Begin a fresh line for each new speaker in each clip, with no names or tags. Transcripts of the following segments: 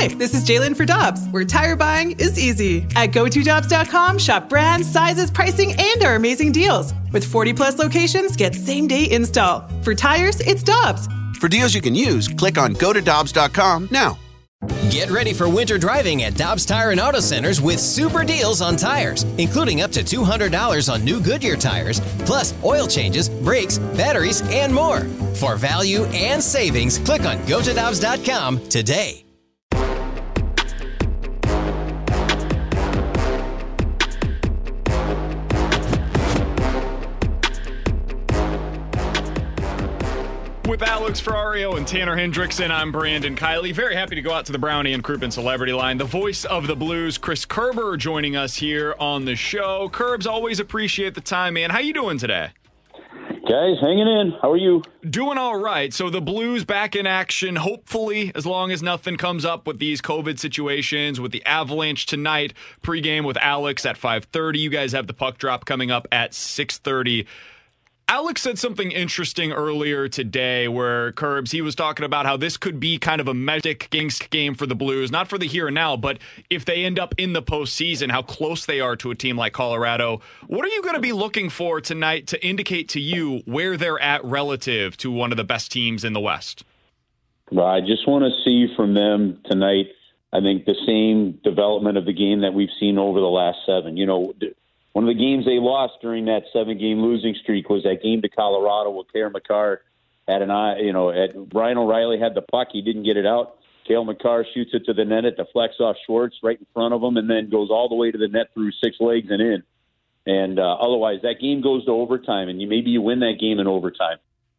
Hi, this is Jalen for Dobbs, where tire buying is easy. At GoToDobbs.com, shop brands, sizes, pricing, and our amazing deals. With 40 plus locations, get same day install. For tires, it's Dobbs.
For deals you can use, click on GoToDobbs.com now.
Get ready for winter driving at Dobbs Tire and Auto Centers with super deals on tires, including up to $200 on new Goodyear tires, plus oil changes, brakes, batteries, and more. For value and savings, click on GoToDobbs.com today.
With Alex Ferrario and Tanner Hendrickson, I'm Brandon Kiley. Very happy to go out to the Brownie and Crouppen Celebrity Line. The voice of the Blues, Chris Kerber, joining us here on the show. Curbs, always appreciate the time, man. How you doing today?
Guys, hanging in. How are you?
Doing all right. So the Blues back in action, hopefully, as long as nothing comes up with these COVID situations, with the Avalanche tonight, pregame with Alex at 5.30. You guys have the puck drop coming up at 6.30. Alex said something interesting earlier today where Curbs, he was talking about how this could be kind of a magic game for the Blues, not for the here and now, but if they end up in the postseason, how close they are to a team like Colorado. What are you going to be looking for tonight to indicate to you where they're at relative to one of the best teams in the West?
Well, I just want to see from them tonight, I think, the same development of the game that we've seen over the last seven. You know, one of the games they lost during that seven game losing streak was that game to Colorado where Cale Makar had an eye, you know, at Ryan O'Reilly had the puck, he didn't get it out. Cale Makar shoots it to the net, it deflects off Schwartz right in front of him, and then goes all the way to the net through six legs and in. And uh, otherwise, that game goes to overtime, and you maybe you win that game in overtime.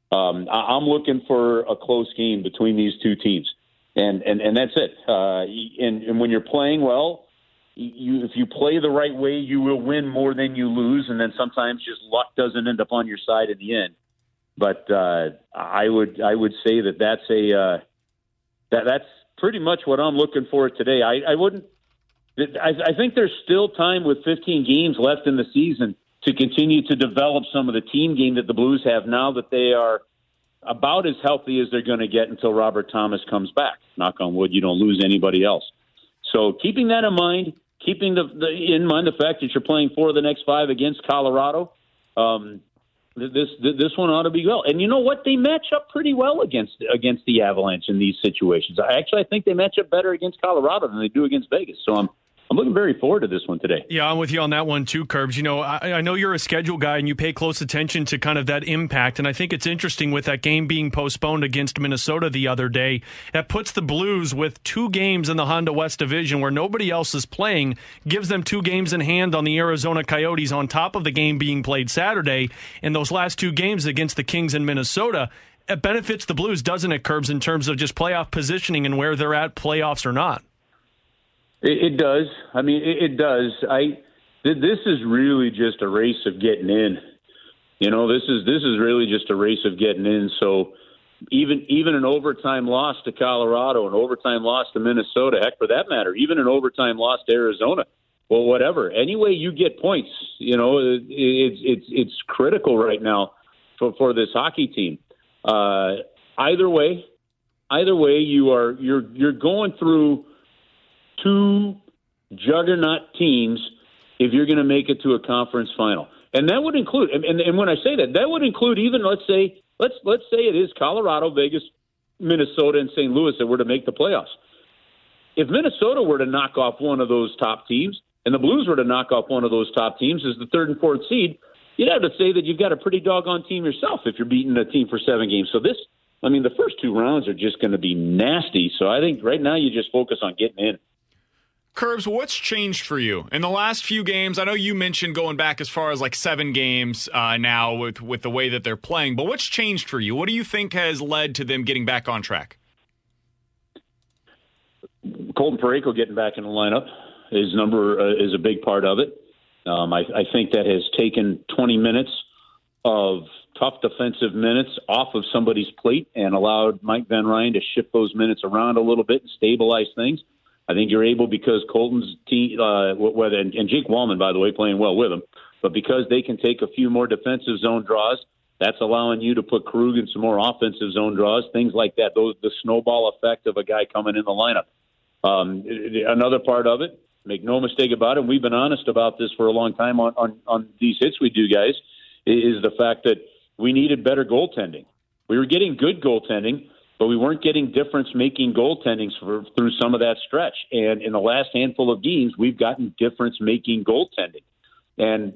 Um, I, I'm looking for a close game between these two teams, and and and that's it. Uh, and, and when you're playing well, you if you play the right way, you will win more than you lose, and then sometimes just luck doesn't end up on your side in the end. But uh, I would I would say that that's a uh, that that's pretty much what I'm looking for today. I, I wouldn't. I, I think there's still time with 15 games left in the season to continue to develop some of the team game that the Blues have now that they are about as healthy as they're going to get until Robert Thomas comes back. Knock on wood, you don't lose anybody else. So keeping that in mind, keeping the, the in mind the fact that you're playing four of the next five against Colorado, um, this this one ought to be well. And you know what? They match up pretty well against against the Avalanche in these situations. I actually I think they match up better against Colorado than they do against Vegas. So I'm I'm looking very forward to this one today.
Yeah, I'm with you on that one too, Curbs. You know, I, I, know you're a schedule guy and you pay close attention to kind of that impact. And I think it's interesting with that game being postponed against Minnesota the other day. That puts the Blues with two games in the Honda West Division where nobody else is playing, gives them two games in hand on the Arizona Coyotes on top of the game being played Saturday. And those last two games against the Kings in Minnesota, it benefits the Blues, doesn't it, Curbs, in terms of just playoff positioning and where they're at, playoffs or not?
It, it does. I mean, it, it does. I this is really just a race of getting in. You know, this is this is really just a race of getting in. So even even an overtime loss to Colorado, an overtime loss to Minnesota, heck for that matter, even an overtime loss to Arizona. Well, whatever. Any way you get points, you know, it, it's it's it's critical right now for for this hockey team. Uh, either way, either way, you are you're you're going through two juggernaut teams if you're going to make it to a conference final. And that would include, and, and, and when I say that, that would include even let's say let's let's say it is Colorado, Vegas, Minnesota, and St. Louis that were to make the playoffs. If Minnesota were to knock off one of those top teams, and the Blues were to knock off one of those top teams as the third and fourth seed, you'd have to say that you've got a pretty doggone team yourself if you're beating a team for seven games. So this, I mean, the first two rounds are just going to be nasty. So I think right now you just focus on getting in.
Curbs, what's changed for you in the last few games? I know you mentioned going back as far as like seven games uh, now with with the way that they're playing, but what's changed for you? What do you think has led to them getting back on track?
Colton Parayko getting back in the lineup. His number uh, is a big part of it. Um, I, I think that has taken 20 minutes of tough defensive minutes off of somebody's plate and allowed Mike Van Ryn to shift those minutes around a little bit and stabilize things. I think you're able because Colton's team, uh, whether and, Jake Walman, by the way, playing well with him, but because they can take a few more defensive zone draws, that's allowing you to put Krug in some more offensive zone draws, things like that. Those the snowball effect of a guy coming in the lineup. Um, another part of it, make no mistake about it, we've been honest about this for a long time on, on, on these hits we do, guys, is the fact that we needed better goaltending. We were getting good goaltending, but we weren't getting difference making goaltending for, through some of that stretch. And in the last handful of games, we've gotten difference making goaltending. And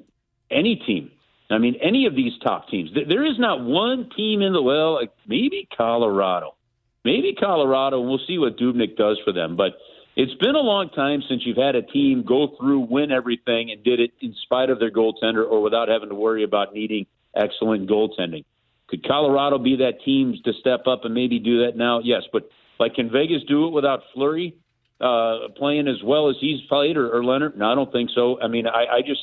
any team, I mean, any of these top teams, there is not one team in the, well, like maybe Colorado. Maybe Colorado, we'll see what Dubnyk does for them. But it's been a long time since you've had a team go through, win everything, and did it in spite of their goaltender or without having to worry about needing excellent goaltending. Could Colorado be that team to step up and maybe do that now? Yes, but like can Vegas do it without Fleury uh, playing as well as he's played or, or Lehner? No, I don't think so. I mean, I, I just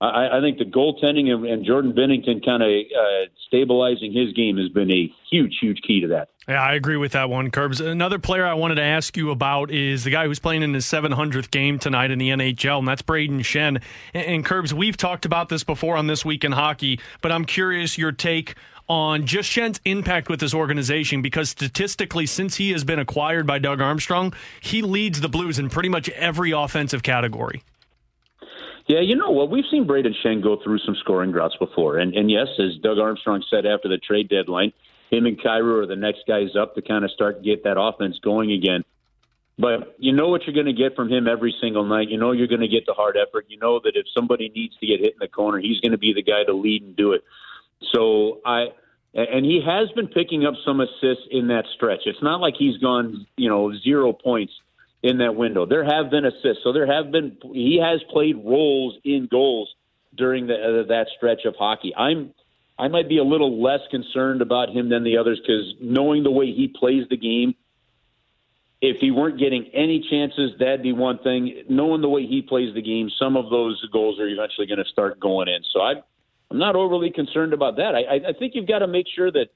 I, I think the goaltending and, and Jordan Binnington kind of uh, stabilizing his game has been a huge, huge key to that.
Yeah, I agree with that one, Curbs. Another player I wanted to ask you about is the guy who's playing in his 700th game tonight in the NHL, and that's Braden Schenn. And, and Curbs, we've talked about this before on This Week in Hockey, but I'm curious your take on just Schenn's impact with this organization because statistically, since he has been acquired by Doug Armstrong, he leads the Blues in pretty much every offensive category.
Yeah, you know what? We've seen Braden Schenn go through some scoring droughts before. And, and yes, as Doug Armstrong said after the trade deadline, him and Kyrou are the next guys up to kind of start get that offense going again. But you know what you're going to get from him every single night. You know you're going to get the hard effort. You know that if somebody needs to get hit in the corner, he's going to be the guy to lead and do it. So I and he has been picking up some assists in that stretch. It's not like he's gone, you know, zero points in that window. There have been assists, so there have been. He has played roles in goals during the, uh, that stretch of hockey. I'm. I might be a little less concerned about him than the others because knowing the way he plays the game, if he weren't getting any chances, that'd be one thing. Knowing the way he plays the game, some of those goals are eventually going to start going in. So I, I'm not overly concerned about that. I, I think you've got to make sure that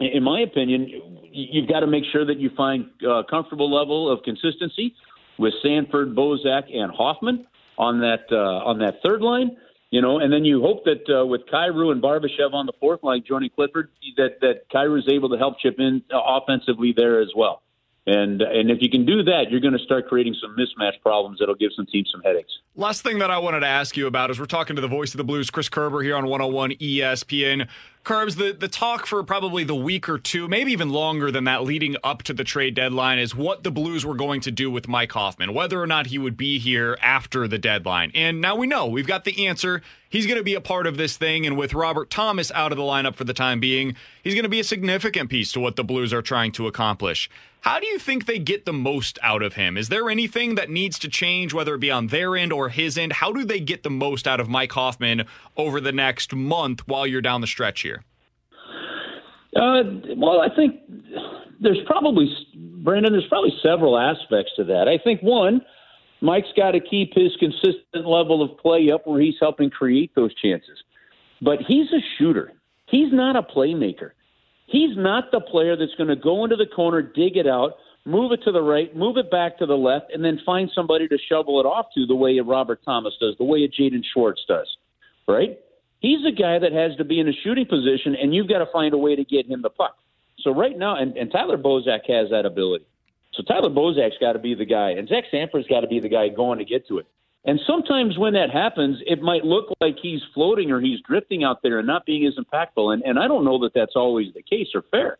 in my opinion, you've got to make sure that you find a comfortable level of consistency with Sanford, Bozak, and Hoffman on that uh, on that third line. You know, and then you hope that uh, with Kyrou and Barbashev on the fourth line joining Clifford, that that is able to help chip in uh, offensively there as well. And and if you can do that, you're going to start creating some mismatch problems that'll give some teams some headaches.
Last thing that I wanted to ask you about is we're talking to the voice of the Blues, Chris Kerber, here on 101 ESPN. Curbs, the, the talk for probably the week or two, maybe even longer than that, leading up to the trade deadline, is what the Blues were going to do with Mike Hoffman, whether or not he would be here after the deadline. And now we know we've got the answer. He's going to be a part of this thing. And with Robert Thomas out of the lineup for the time being, he's going to be a significant piece to what the Blues are trying to accomplish. How do you think they get the most out of him? Is there anything that needs to change, whether it be on their end or his end? How do they get the most out of Mike Hoffman over the next month while you're down the stretch here?
Uh, well, I think there's probably, Brandon, there's probably several aspects to that. I think one, Mike's got to keep his consistent level of play up where he's helping create those chances. But he's a shooter. He's not a playmaker. He's not the player that's going to go into the corner, dig it out, move it to the right, move it back to the left, and then find somebody to shovel it off to the way Robert Thomas does, the way Jaden Schwartz does, right? He's a guy that has to be in a shooting position, and you've got to find a way to get him the puck. So right now, and, and Tyler Bozak has that ability. So Tyler Bozak's got to be the guy, and Zach Sanford's got to be the guy going to get to it. And sometimes when that happens, it might look like he's floating or he's drifting out there and not being as impactful. And, and I don't know that that's always the case or fair.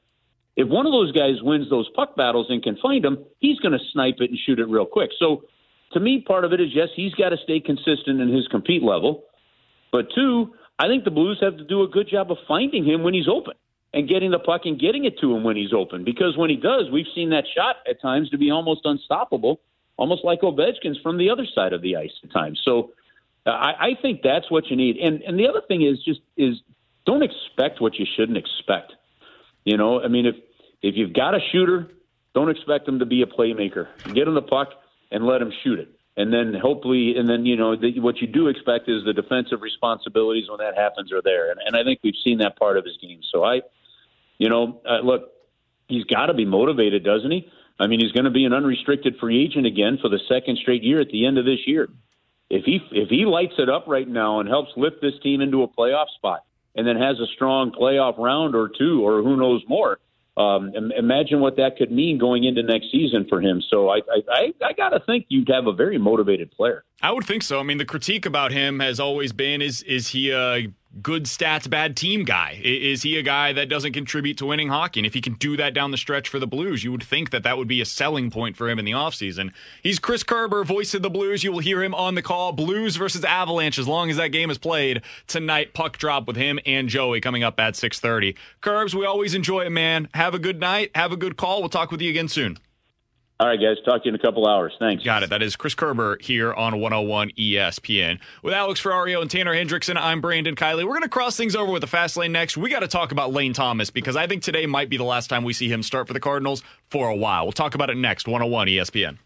If one of those guys wins those puck battles and can find them, he's going to snipe it and shoot it real quick. So to me, part of it is yes, he's got to stay consistent in his compete level. But two, I think the Blues have to do a good job of finding him when he's open and getting the puck and getting it to him when he's open. Because when he does, we've seen that shot at times to be almost unstoppable almost like Ovechkin's from the other side of the ice at times. So uh, I, I think that's what you need. And and the other thing is just is don't expect what you shouldn't expect. You know, I mean if if you've got a shooter, don't expect him to be a playmaker. Get him the puck and let him shoot it. And then hopefully, and then you know the, what you do expect is the defensive responsibilities when that happens are there. And, and I think we've seen that part of his game. So I, you know, uh, look, he's got to be motivated, doesn't he? I mean, he's going to be an unrestricted free agent again for the second straight year at the end of this year. If he if he lights it up right now and helps lift this team into a playoff spot, and then has a strong playoff round or two, or who knows more, um, imagine what that could mean going into next season for him. So I, I, I, got to think you'd have a very motivated player.
I would think so. I mean, the critique about him has always been: is is he a good stats, bad team guy? Is he a guy that doesn't contribute to winning hockey? And if he can do that down the stretch for the Blues, you would think that that would be a selling point for him in the offseason. He's Chris Kerber, voice of the Blues. You will hear him on the call. Blues versus Avalanche as long as that game is played tonight. Puck drop with him and Joey coming up at 6.30. Curbs, we always enjoy it, man. Have a good night. Have a good call. We'll talk with you again soon.
All right, guys. Talk to you in a couple hours. Thanks.
Got it. That is Chris Kerber here on 101 ESPN. With Alex Ferrario and Tanner Hendrickson, I'm Brandon Kiley. We're going to cross things over with the fast lane next. We got to talk about Lane Thomas because I think today might be the last time we see him start for the Cardinals for a while. We'll talk about it next. 101 ESPN.